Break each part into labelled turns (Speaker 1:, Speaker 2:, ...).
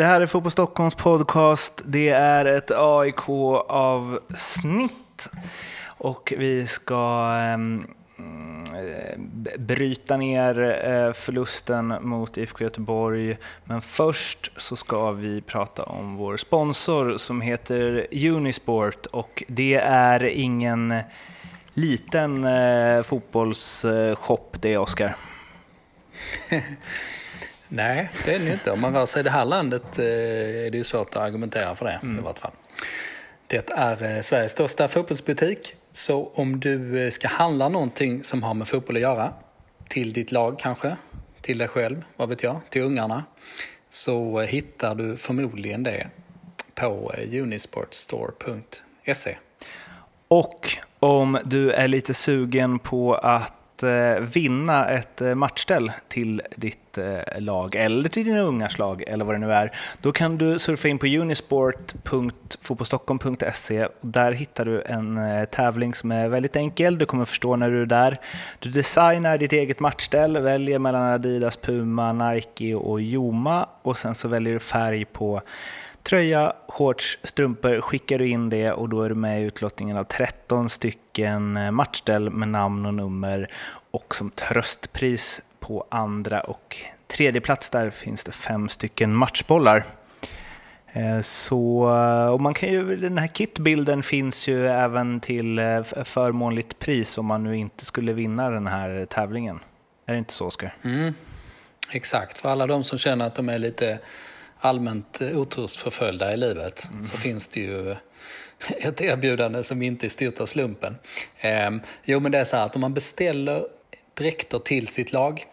Speaker 1: Det här är Fotboll Stockholms podcast. Det är ett AIK-avsnitt. Och vi ska ehm, eh, bryta ner eh, förlusten mot IFK Göteborg. Men först så ska vi prata om vår sponsor som heter Unisport. Och det är ingen liten eh, fotbollsshop det, Oskar.
Speaker 2: Nej, det är det inte. Om man rör sig i det här landet eh, är det ju svårt att argumentera för det mm. i vart fall. Det är eh, Sveriges största fotbollsbutik. Så om du eh, ska handla någonting som har med fotboll att göra, till ditt lag kanske, till dig själv, vad vet jag, till ungarna, så hittar du förmodligen det på unisportstore.se.
Speaker 1: Och om du är lite sugen på att Eh, vinna ett eh, matchställ till ditt eh, lag eller till dina ungars lag eller vad det nu är, då kan du surfa in på unisport.fotbollstockholm.se. Där hittar du en tävling som är väldigt enkel, du kommer förstå när du är där. Du designar ditt eget matchställ, väljer mellan Adidas, Puma, Nike och Joma och sen så väljer du färg på tröja, shorts, strumpor skickar du in det och då är du med i utlottningen av 13 stycken eh, matchställ med namn och nummer och som tröstpris på andra och tredje plats där finns det fem stycken matchbollar. Eh, så, eh, och man kan ju, den här kitbilden finns ju även till förmånligt pris om man nu inte skulle vinna den här tävlingen. Är det inte så, Oskar?
Speaker 2: Mm. Exakt, för alla de som känner att de är lite allmänt otursförföljda i livet mm. så finns det ju ett erbjudande som inte är styrt av slumpen. Eh, jo, men det är så här att om man beställer dräkter till sitt lag,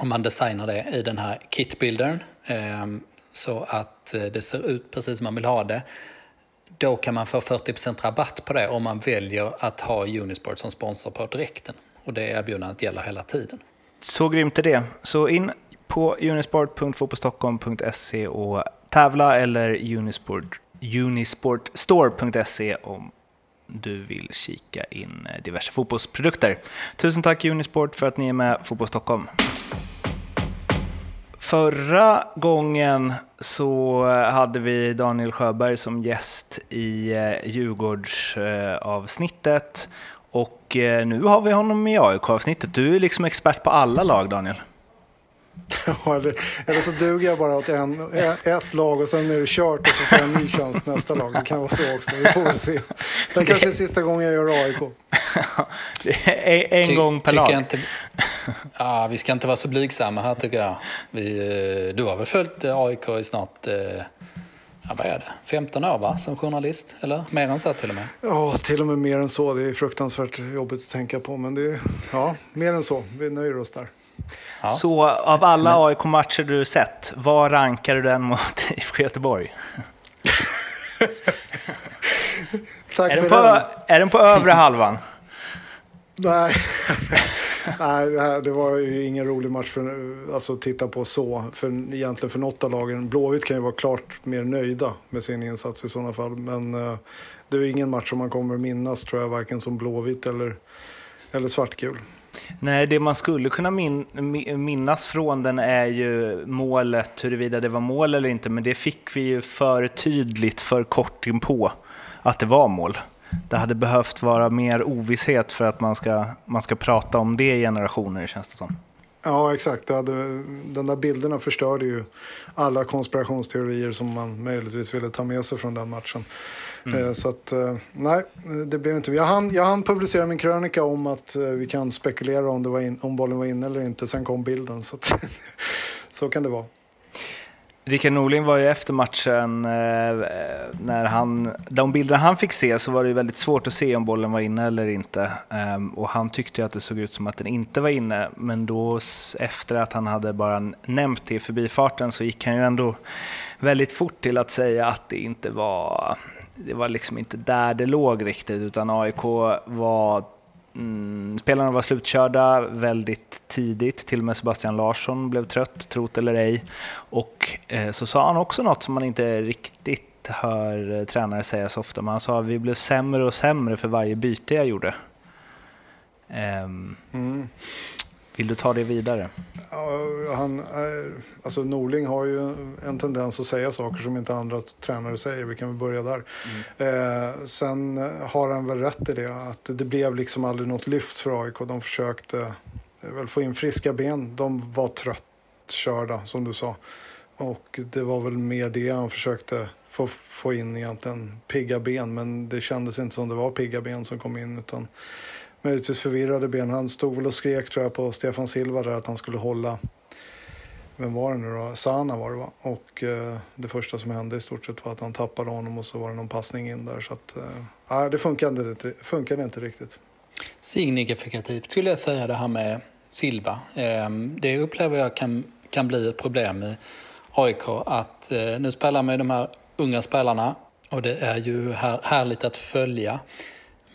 Speaker 2: om man designar det i den här kitbildern eh, så att eh, det ser ut precis som man vill ha det, då kan man få 40% rabatt på det om man väljer att ha Unisport som sponsor på dräkten. Och det erbjudandet gäller hela tiden.
Speaker 1: Så grymt är det. Så in på unisport.fotbollstockholm.se och tävla eller unisport, unisportstore.se om du vill kika in diverse fotbollsprodukter. Tusen tack Unisport för att ni är med Fotboll Stockholm. Förra gången så hade vi Daniel Sjöberg som gäst i eh, Djurgårdsavsnittet och eh, nu har vi honom i AIK-avsnittet. Du är liksom expert på alla lag, Daniel.
Speaker 3: eller, eller så duger jag bara åt en, ett lag och sen är det kört och så får jag en ny chans nästa lag. Det kan vara så också. Vi får väl se. Det kanske är sista gången jag gör AIK.
Speaker 1: en, en Ty, gång per lag. Inte,
Speaker 2: ja, vi ska inte vara så blygsamma här tycker jag. Vi, eh, du har väl följt eh, AIK i snart eh, ja, vad är det? 15 år va? som journalist? Eller mer än så till och med?
Speaker 3: Ja, till och med mer än så. Det är fruktansvärt jobbigt att tänka på. Men det är ja, mer än så. Vi nöjer oss där.
Speaker 1: Ja. Så av alla AIK-matcher du sett, vad rankar du den mot IFK Göteborg?
Speaker 3: Tack
Speaker 1: är, den på,
Speaker 3: den.
Speaker 1: är den på övre halvan?
Speaker 3: Nej. Nej, det var ju ingen rolig match för, alltså, att titta på så. För, egentligen för något av lagen. Blåvitt kan ju vara klart mer nöjda med sin insats i sådana fall. Men uh, det är ingen match som man kommer minnas tror jag, varken som Blåvitt eller, eller svartgul.
Speaker 1: Nej, det man skulle kunna min, minnas från den är ju målet, huruvida det var mål eller inte, men det fick vi ju för tydligt, för kort inpå att det var mål. Det hade behövt vara mer ovisshet för att man ska, man ska prata om det i generationer, känns det som.
Speaker 3: Ja, exakt. Hade, den där bilderna förstörde ju alla konspirationsteorier som man möjligtvis ville ta med sig från den matchen. Mm. Eh, så att, eh, nej, det blev inte. Jag hann, jag hann publicera min krönika om att eh, vi kan spekulera om, det var in, om bollen var inne eller inte. Sen kom bilden. Så, att, så kan det vara.
Speaker 1: Rickard Norling var ju efter matchen, när han, de bilder han fick se så var det väldigt svårt att se om bollen var inne eller inte. Ehm, och han tyckte att det såg ut som att den inte var inne, men då efter att han hade bara nämnt det i förbifarten så gick han ju ändå väldigt fort till att säga att det inte var det var liksom inte där det låg riktigt, utan AIK var Mm, spelarna var slutkörda väldigt tidigt, till och med Sebastian Larsson blev trött, trot eller ej. Och eh, så sa han också något som man inte riktigt hör eh, tränare säga så ofta, men han sa att vi blev sämre och sämre för varje byte jag gjorde. Um, mm. Vill du ta det vidare?
Speaker 3: Han är, alltså Norling har ju en tendens att säga saker som inte andra tränare säger. Vi kan väl börja där. Mm. Eh, sen har han väl rätt i det, att det blev liksom aldrig något lyft för AIK. De försökte eh, väl få in friska ben. De var tröttkörda, som du sa. Och det var väl mer det han försökte få, få in egentligen, pigga ben. Men det kändes inte som det var pigga ben som kom in, utan möjligtvis förvirrade ben. Han stod väl och skrek tror jag på Stefan Silva där att han skulle hålla vem var det nu då? Sana var det va? Och eh, det första som hände i stort sett var att han tappade honom och så var det någon passning in där. Så att, eh, det funkade, inte, funkade inte riktigt.
Speaker 2: Signifikativt skulle jag säga det här med Silva. Eh, det upplever jag kan, kan bli ett problem i AIK. Att eh, nu spelar man de här unga spelarna och det är ju här, härligt att följa.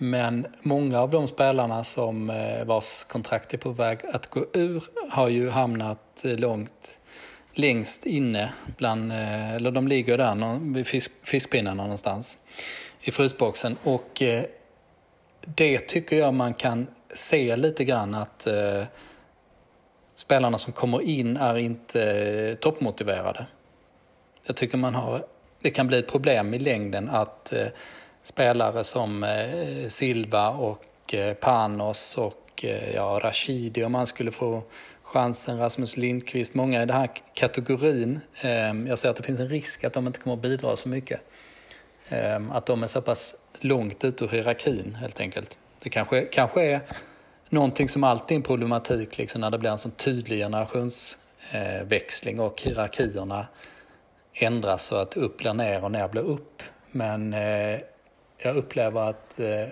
Speaker 2: Men många av de spelarna som eh, vars kontrakt är på väg att gå ur har ju hamnat eh, långt längst inne bland, eh, eller de ligger där vid fisk, fiskpinnarna någonstans i frysboxen. Och det tycker jag man kan se lite grann att spelarna som kommer in är inte toppmotiverade. Jag tycker man har, det kan bli ett problem i längden att spelare som eh, Silva och eh, Panos och eh, ja, Rashidi om man skulle få chansen, Rasmus Lindqvist, många i den här kategorin. Ehm, jag ser att det finns en risk att de inte kommer att bidra så mycket. Ehm, att de är så pass långt ut ur hierarkin helt enkelt. Det kanske, kanske är någonting som alltid är en problematik liksom, när det blir en sån tydlig generationsväxling eh, och hierarkierna ändras så att upp blir ner och ner blir upp. Men eh, jag upplever att eh,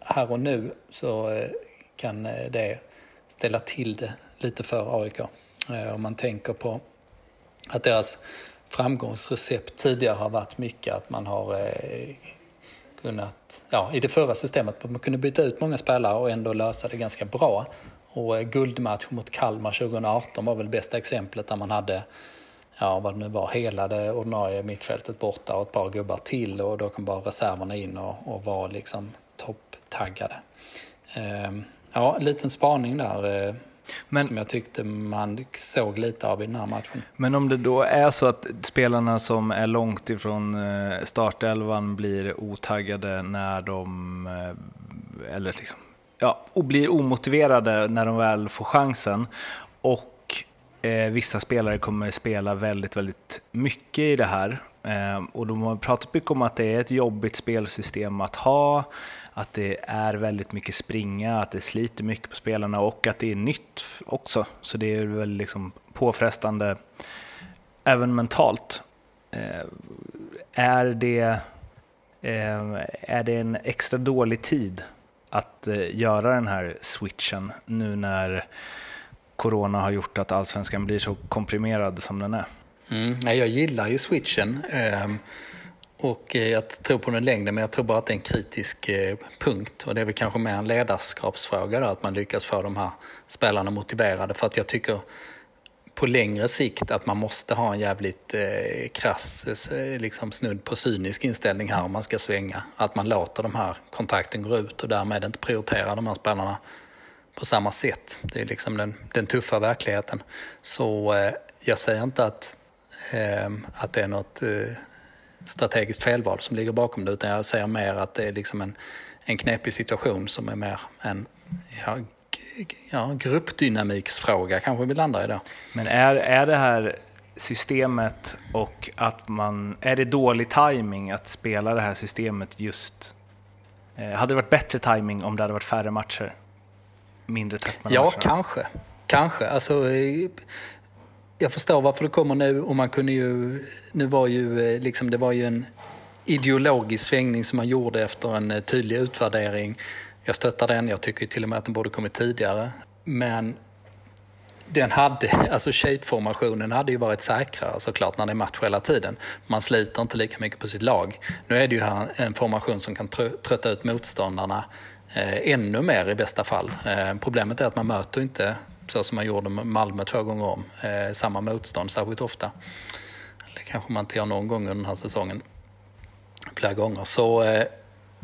Speaker 2: här och nu så eh, kan eh, det ställa till det lite för AIK. Eh, om man tänker på att deras framgångsrecept tidigare har varit mycket att man har eh, kunnat, ja i det förra systemet, man kunde byta ut många spelare och ändå lösa det ganska bra. Och guldmatch mot Kalmar 2018 var väl bästa exemplet där man hade ja, vad det nu var, hela det ordinarie mittfältet borta och ett par gubbar till och då kom bara reserverna in och, och var liksom topptaggade. Eh, ja, en liten spaning där. Eh, men, som jag tyckte man såg lite av i den här matchen.
Speaker 1: Men om det då är så att spelarna som är långt ifrån eh, startelvan blir otaggade när de, eh, eller liksom, ja, och blir omotiverade när de väl får chansen och eh, vissa spelare kommer spela väldigt, väldigt mycket i det här. Eh, och de har pratat mycket om att det är ett jobbigt spelsystem att ha, att det är väldigt mycket springa, att det sliter mycket på spelarna och att det är nytt också. Så det är väl liksom påfrestande även mentalt. Eh, är, det, eh, är det en extra dålig tid att eh, göra den här switchen nu när corona har gjort att allsvenskan blir så komprimerad som den är.
Speaker 2: Mm, jag gillar ju switchen. Ehm, och eh, jag tror på den längden, men jag tror bara att det är en kritisk eh, punkt. Och det är väl kanske mer en ledarskapsfråga då, att man lyckas få de här spelarna motiverade. För att jag tycker på längre sikt att man måste ha en jävligt eh, krass, eh, liksom snudd på cynisk inställning här om man ska svänga. Att man låter de här kontakten gå ut och därmed inte prioriterar de här spelarna på samma sätt. Det är liksom den, den tuffa verkligheten. Så eh, jag säger inte att, eh, att det är något eh, strategiskt felval som ligger bakom det, utan jag säger mer att det är liksom en, en knepig situation som är mer en ja, ja, gruppdynamiksfråga kanske vi landar i då.
Speaker 1: Men är, är det här systemet och att man, är det dålig timing att spela det här systemet just eh, hade det varit bättre timing om det hade varit färre matcher? Mindre tätt
Speaker 2: mellan Ja, kanske. Kanske. Alltså, eh, jag förstår varför det kommer nu och man kunde ju... Nu var ju eh, liksom, det var ju en ideologisk svängning som man gjorde efter en eh, tydlig utvärdering. Jag stöttar den, jag tycker till och med att den borde kommit tidigare. Men den hade, alltså shape-formationen hade ju varit säkrare såklart när det är match hela tiden. Man sliter inte lika mycket på sitt lag. Nu är det ju här en formation som kan trötta ut motståndarna ännu mer i bästa fall. Eh, problemet är att man möter inte, så som man gjorde med Malmö två gånger om, eh, samma motstånd särskilt ofta. Det kanske man inte gör någon gång under den här säsongen. Flera gånger. Så eh,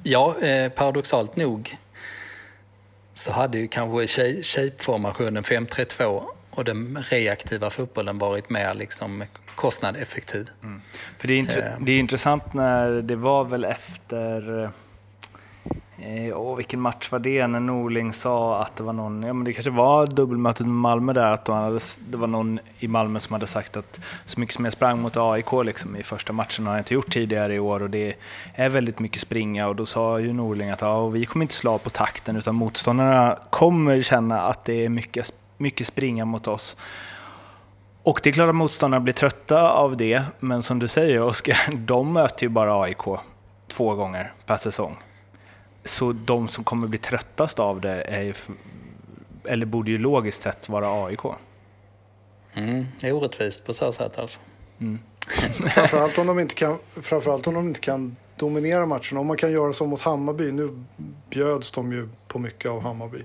Speaker 2: ja, eh, paradoxalt nog så hade ju kanske shape-formationen 5-3-2 och den reaktiva fotbollen varit mer liksom kostnadeffektiv. Mm.
Speaker 1: För det är, int- eh. det är intressant när det var väl efter Eh, åh, vilken match var det när Norling sa att det var någon, ja men det kanske var dubbelmötet med Malmö där, att hade, det var någon i Malmö som hade sagt att så mycket som jag sprang mot AIK liksom, i första matchen har jag inte gjort tidigare i år och det är väldigt mycket springa och då sa ju Norling att ja, vi kommer inte slå på takten utan motståndarna kommer känna att det är mycket, mycket springa mot oss. Och det är klart att motståndarna blir trötta av det, men som du säger Oskar, de möter ju bara AIK två gånger per säsong. Så de som kommer bli tröttast av det är ju, eller borde ju logiskt sett vara AIK.
Speaker 2: Mm, det är orättvist på så sätt alltså. Mm.
Speaker 3: framförallt, om de inte kan, framförallt om de inte kan dominera matchen. Om man kan göra så mot Hammarby, nu bjöds de ju på mycket av Hammarby.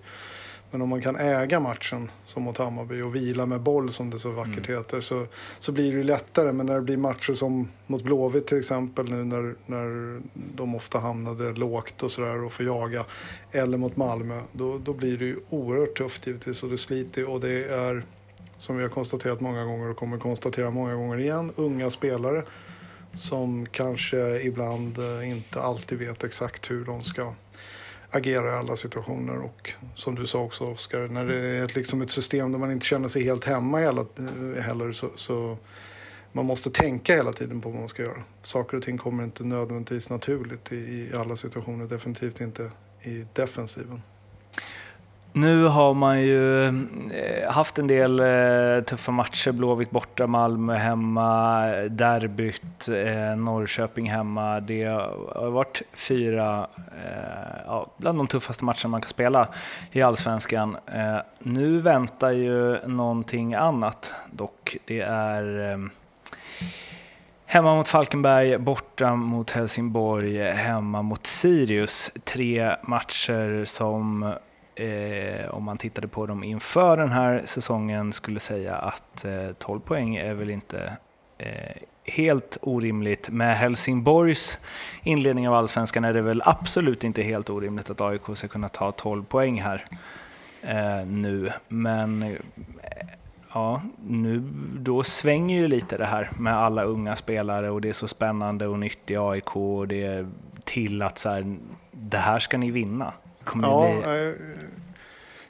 Speaker 3: Men om man kan äga matchen som mot Hammarby och vila med boll som det så vackert mm. heter så, så blir det ju lättare. Men när det blir matcher som mot Blåvitt till exempel nu när, när de ofta hamnade lågt och sådär och får jaga. Eller mot Malmö. Då, då blir det ju oerhört tufft givetvis och det sliter och det är som vi har konstaterat många gånger och kommer konstatera många gånger igen, unga spelare som kanske ibland eh, inte alltid vet exakt hur de ska agera i alla situationer. Och som du sa också Oskar, när det är ett, liksom ett system där man inte känner sig helt hemma hela, eh, heller så, så man måste tänka hela tiden på vad man ska göra. Saker och ting kommer inte nödvändigtvis naturligt i, i alla situationer, definitivt inte i defensiven.
Speaker 1: Nu har man ju eh, haft en del eh, tuffa matcher. Blåvitt borta, Malmö hemma, derbyt, eh, Norrköping hemma. Det har varit fyra, ja, bland de tuffaste matcherna man kan spela i Allsvenskan. Nu väntar ju någonting annat dock. Det är Hemma mot Falkenberg, borta mot Helsingborg, hemma mot Sirius. Tre matcher som eh, om man tittade på dem inför den här säsongen skulle säga att eh, 12 poäng är väl inte eh, helt orimligt. Med Helsingborgs inledning av allsvenskan är det väl absolut inte helt orimligt att AIK ska kunna ta 12 poäng här eh, nu. Men eh, ja, nu, då svänger ju lite det här med alla unga spelare och det är så spännande och nytt i AIK och det är till att så här, det här ska ni vinna
Speaker 3: kommer ja, bli...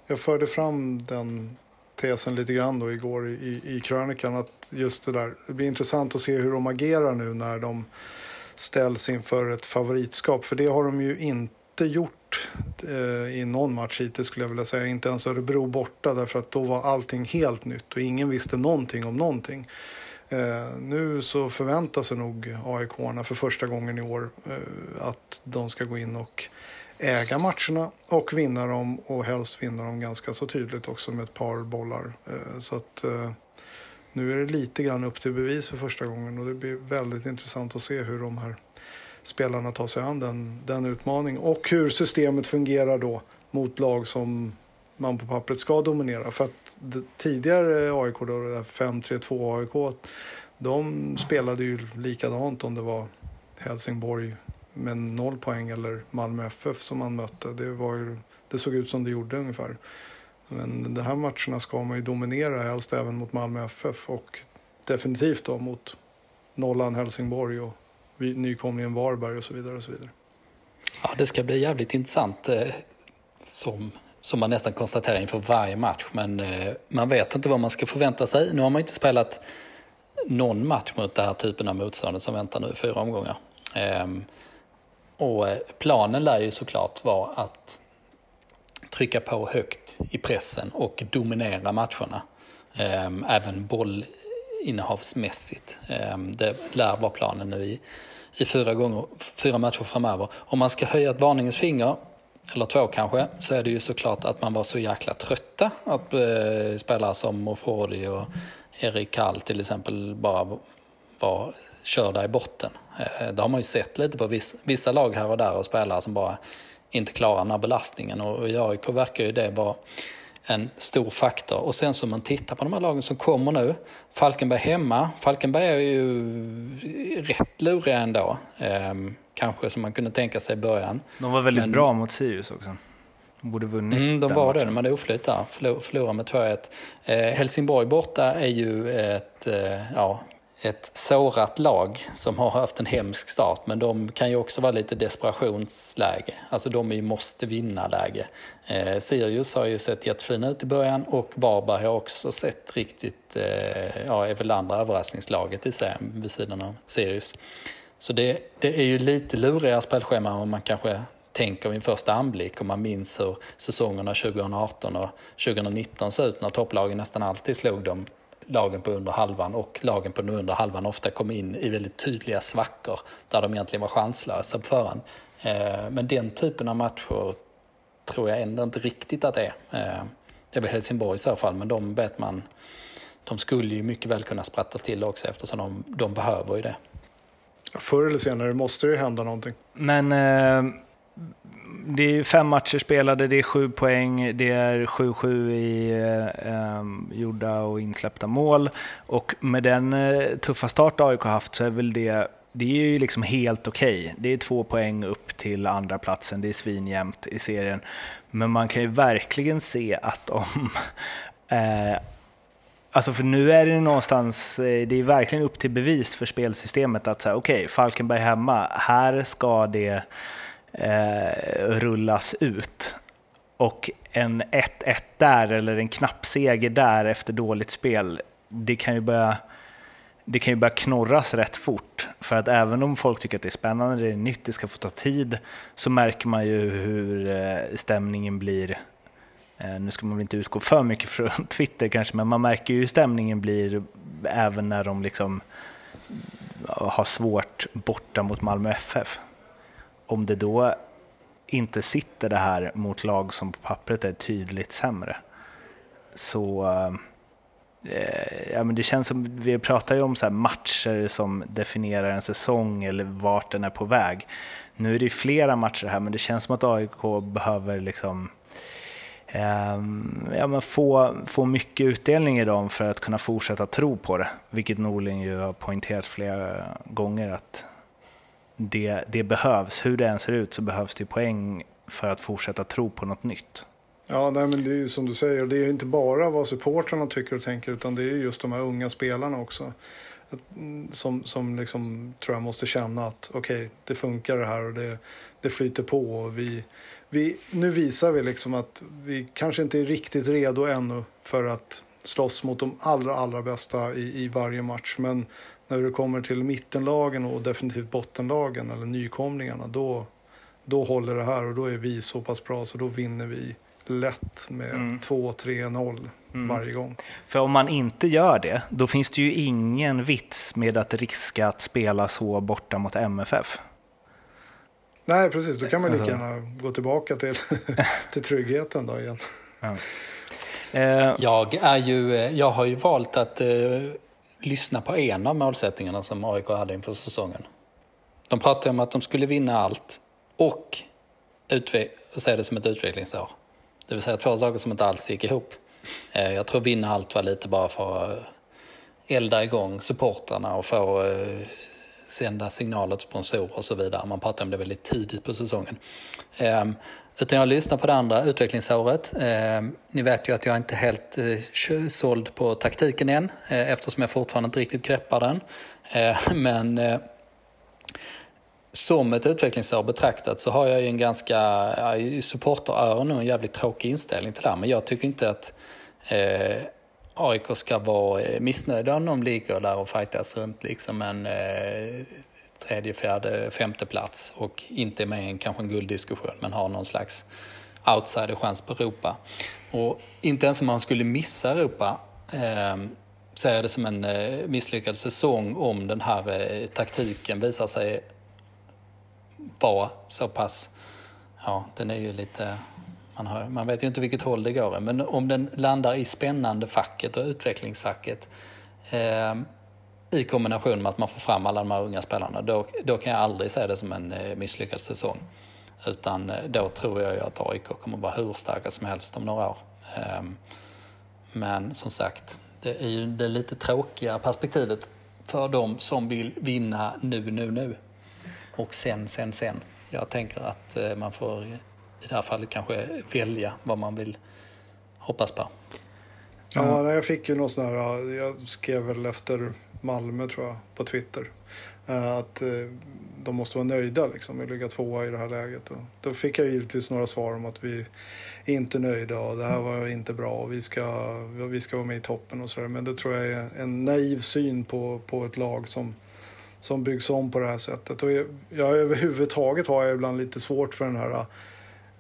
Speaker 3: Jag förde fram den tesen lite grann då igår i, i krönikan. Att just det där, det blir intressant att se hur de agerar nu när de ställs inför ett favoritskap. För det har de ju inte gjort eh, i någon match hittills skulle jag vilja säga. Inte ens Örebro borta därför att då var allting helt nytt och ingen visste någonting om någonting. Eh, nu så förväntar sig nog aik för första gången i år eh, att de ska gå in och äga matcherna och vinna dem och helst vinna dem ganska så tydligt också med ett par bollar. Eh, så att eh, nu är det lite grann upp till bevis för första gången och det blir väldigt intressant att se hur de här spelarna tar sig an den, den utmaningen och hur systemet fungerar då mot lag som man på pappret ska dominera. För att tidigare AIK, då, 5-3-2 AIK, de spelade ju likadant om det var Helsingborg, med noll poäng eller Malmö FF som man mötte. Det, var ju, det såg ut som det gjorde ungefär. Men de här matcherna ska man ju dominera, helst även mot Malmö FF och definitivt då mot nollan Helsingborg och nykomlingen Varberg och så vidare. Och så vidare.
Speaker 2: Ja, det ska bli jävligt intressant eh, som, som man nästan konstaterar inför varje match. Men eh, man vet inte vad man ska förvänta sig. Nu har man inte spelat någon match mot den här typen av motstånd som väntar nu i fyra omgångar. Ehm, och eh, planen lär ju såklart vara att trycka på högt i pressen och dominera matcherna. Ehm, även bollinnehavsmässigt. Ehm, det lär vara planen nu i, i fyra, gånger, fyra matcher framöver. Om man ska höja ett varningens finger, eller två kanske, så är det ju såklart att man var så jäkla trötta. Att eh, spelare som Mofrodi och Erik Kall till exempel bara var körda i botten. Eh, det har man ju sett lite på vissa lag här och där och spelare som bara inte klarar den här belastningen och i AIK verkar ju det vara en stor faktor. Och sen så man tittar på de här lagen som kommer nu. Falkenberg hemma. Falkenberg är ju rätt luriga ändå. Ehm, kanske som man kunde tänka sig i början.
Speaker 1: De var väldigt Men, bra mot Sirius också. De borde vunnit
Speaker 2: mm, De var det, de hade oflyt där. Förlor- Förlorade med 2-1. Eh, Helsingborg borta är ju ett, eh, ja, ett sårat lag som har haft en hemsk start. Men de kan ju också vara lite desperationsläge. Alltså de är ju måste vinna-läge. Eh, Sirius har ju sett jättefina ut i början och Varberg har också sett riktigt, eh, ja, är väl andra överraskningslaget i serien vid sidan av Sirius. Så det, det är ju lite lurigare spelschema än vad man kanske tänker vid en första anblick om man minns hur säsongerna 2018 och 2019 såg ut när topplagen nästan alltid slog dem lagen på under halvan och lagen på den under halvan ofta kom in i väldigt tydliga svackor där de egentligen var chanslösa på förhand. Eh, Men den typen av matcher tror jag ändå inte riktigt att det är. Eh, Det är väl Helsingborg i så fall, men de vet man, de skulle ju mycket väl kunna spratta till också eftersom de, de behöver ju det.
Speaker 3: Förr eller senare måste det ju hända någonting.
Speaker 1: Men eh, det är fem matcher spelade, det är sju poäng, det är 7-7 i eh, ehm, gjorda och insläppta mål. Och med den eh, tuffa start AIK har haft så är väl det det är ju liksom helt okej. Okay. Det är två poäng upp till andra platsen. det är svinjämnt i serien. Men man kan ju verkligen se att om eh, Alltså för nu är det någonstans, eh, det är verkligen upp till bevis för spelsystemet att säga okej, okay, Falkenberg hemma, här ska det eh, rullas ut. Och en 1-1 där eller en knappseger där efter dåligt spel, det kan ju börja det kan ju börja knorras rätt fort. För att även om folk tycker att det är spännande, det är nytt, det ska få ta tid, så märker man ju hur eh, stämningen blir eh, nu ska man väl inte utgå för mycket från Twitter kanske, men man märker ju hur stämningen blir även när de liksom har svårt borta mot Malmö FF. Om det då inte sitter det här mot lag som på pappret är tydligt sämre, så eh, ja, men det känns som, vi pratar ju om så matcher som definierar en säsong eller vart den är på väg. Nu är det ju flera matcher här, men det känns som att AIK behöver liksom ehm, ja, men få, få mycket utdelning i dem för att kunna fortsätta tro på det. Vilket Norling ju har poängterat flera gånger att det, det behövs. Hur det än ser ut så behövs det poäng för att fortsätta tro på något nytt.
Speaker 3: Ja, nej, men det är ju som du säger, det är inte bara vad supportrarna tycker och tänker utan det är just de här unga spelarna också. Mm, som, som liksom, tror jag måste känna att okej, okay, det funkar det här och det, det flyter på. Och vi, vi, nu visar vi liksom att vi kanske inte är riktigt redo ännu för att slåss mot de allra, allra bästa i, i varje match. Men när det kommer till mittenlagen och definitivt bottenlagen eller nykomlingarna, då, då håller det här och då är vi så pass bra så då vinner vi lätt med mm. 2-3-0 mm. varje gång.
Speaker 1: För om man inte gör det, då finns det ju ingen vits med att riska att spela så borta mot MFF.
Speaker 3: Nej, precis. Då kan man lika gärna gå tillbaka till, till tryggheten då igen. Ja.
Speaker 2: Eh. Jag, är ju, jag har ju valt att eh, lyssna på en av målsättningarna som AIK hade inför säsongen. De pratade om att de skulle vinna allt och se det som ett utvecklingsår. Det vill säga två saker som inte alls gick ihop. Eh, jag tror vinna allt var lite bara för att elda igång supportrarna och få eh, sända signaler till sponsorer och så vidare. Man pratade om det väldigt tidigt på säsongen. Ehm, utan jag lyssnar på det andra, utvecklingsåret. Eh, ni vet ju att jag inte är helt eh, såld på taktiken än eh, eftersom jag fortfarande inte riktigt greppar den. Eh, men eh, som ett utvecklingsår betraktat så har jag ju en ganska, ja, i supporteröron en jävligt tråkig inställning till det här. Men jag tycker inte att eh, AIK ska vara eh, missnöjda om de ligger där och fightas runt liksom en eh, tredje, fjärde, femte plats och inte är med i en, kanske en gulddiskussion men har någon slags outsiderchans på Europa. Och inte ens om man skulle missa Europa eh, ser jag det som en eh, misslyckad säsong om den här eh, taktiken visar sig vara så pass, ja den är ju lite man, har, man vet ju inte vilket håll det går men om den landar i spännande facket och utvecklingsfacket ehm, i kombination med att man får fram alla de här unga spelarna, då, då kan jag aldrig se det som en eh, misslyckad säsong. Utan eh, då tror jag ju att AIK kommer vara hur starka som helst om några år. Eh, men som sagt, det är ju det lite tråkiga perspektivet för de som vill vinna nu, nu, nu. Och sen, sen, sen. Jag tänker att eh, man får i det här fallet kanske välja vad man vill hoppas på.
Speaker 3: Ja, jag fick ju något sån här, jag skrev väl efter Malmö tror jag på Twitter. Eh, att eh, de måste vara nöjda liksom med att ligga tvåa i det här läget. Och då fick jag givetvis några svar om att vi är inte nöjda och det här var inte bra och vi ska, vi ska vara med i toppen och sådär. Men det tror jag är en naiv syn på, på ett lag som, som byggs om på det här sättet. Och jag, jag, överhuvudtaget har jag ibland lite svårt för den här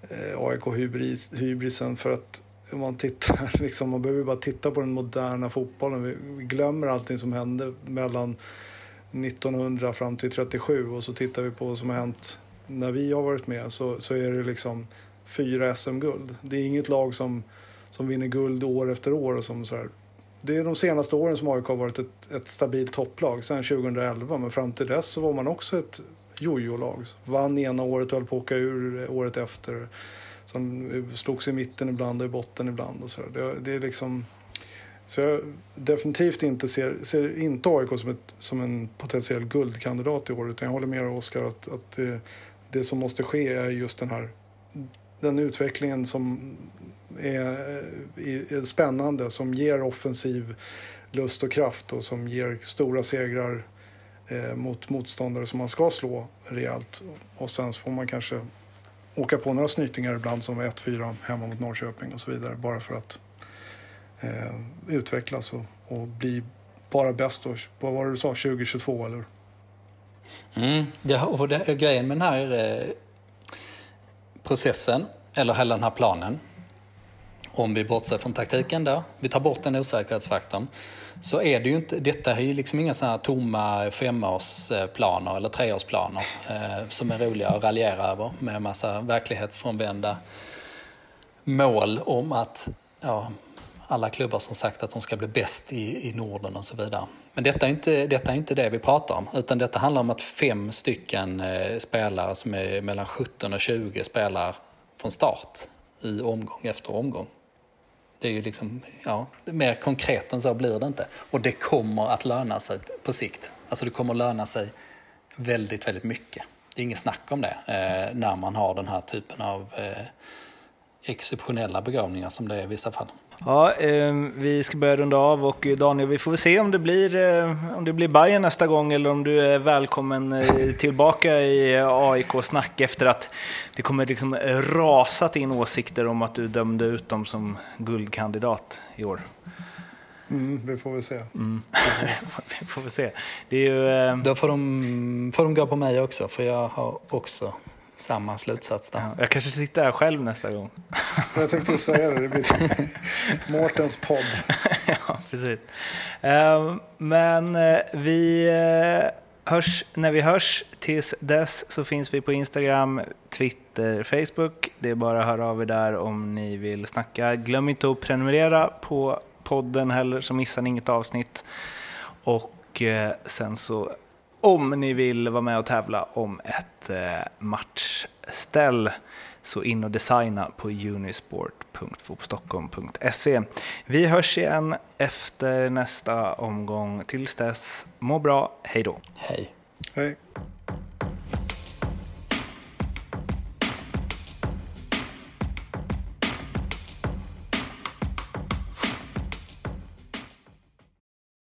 Speaker 3: eh, AIK-hybrisen för att om man tittar, liksom, man behöver bara titta på den moderna fotbollen. Vi, vi glömmer allting som hände mellan 1900 fram till 37 och så tittar vi på vad som har hänt när vi har varit med så, så är det liksom fyra SM-guld. Det är inget lag som, som vinner guld år efter år. Och som så här. Det är de senaste åren som AIK har varit ett, ett stabilt topplag, sen 2011. Men fram till dess så var man också ett jojo-lag. Vann ena året och höll på att åka ur året efter. Som slogs i mitten ibland och i botten ibland. Och så det, det, är liksom... Så jag definitivt inte ser, ser inte AIK som, ett, som en potentiell guldkandidat i år. Utan jag håller med Oskar att, att det, det som måste ske är just den här den utvecklingen som är, eh, är spännande, som ger offensiv lust och kraft och som ger stora segrar eh, mot motståndare som man ska slå rejält. Och sen så får man kanske åka på några snytingar ibland som 1-4 hemma mot Norrköping och så vidare bara för att eh, utvecklas och, och bli bara bäst. då. vad var det du sa, 2022 eller?
Speaker 2: Mm, ja, och det, grejen med den här eh, processen, eller hela den här planen, om vi bortser från taktiken där, vi tar bort den osäkerhetsfaktorn, så är det ju inte, detta är ju liksom inga sådana här tomma femårsplaner eller treårsplaner eh, som är roliga att raljera över med en massa verklighetsfrånvända mål om att ja, alla klubbar som sagt att de ska bli bäst i, i Norden och så vidare. Men detta är, inte, detta är inte det vi pratar om, utan detta handlar om att fem stycken eh, spelare som är mellan 17 och 20 spelar från start i omgång efter omgång. Det är ju liksom, ja, mer konkret än så blir det inte. Och det kommer att löna sig på sikt. Alltså det kommer att löna sig väldigt, väldigt mycket. Det är inget snack om det eh, när man har den här typen av eh, exceptionella begravningar som det är i vissa fall.
Speaker 1: Ja, eh, vi ska börja runda av och Daniel, vi får väl se om det blir, eh, om det blir Bayern nästa gång eller om du är välkommen eh, tillbaka i AIK-snack efter att det kommer liksom rasat in åsikter om att du dömde ut dem som guldkandidat i år.
Speaker 3: Mm, vi får väl se. Mm.
Speaker 1: vi får väl se. Det är ju, eh,
Speaker 2: Då får de, får de gå på mig också, för jag har också samma slutsats där. Ja,
Speaker 1: jag kanske sitter här själv nästa gång.
Speaker 3: Jag tänkte säga det, det blir Mårtens podd.
Speaker 1: ja, precis. Ehm, men eh, vi eh, hörs när vi hörs. Tills dess så finns vi på Instagram, Twitter, Facebook. Det är bara att höra av er där om ni vill snacka. Glöm inte att prenumerera på podden heller så missar ni inget avsnitt. Och eh, sen så om ni vill vara med och tävla om ett eh, matchställ så in och designa på unisport.fotbollstockholm.se. Vi hörs igen efter nästa omgång. Tills dess, må bra. Hej då.
Speaker 2: Hej.
Speaker 3: Hej.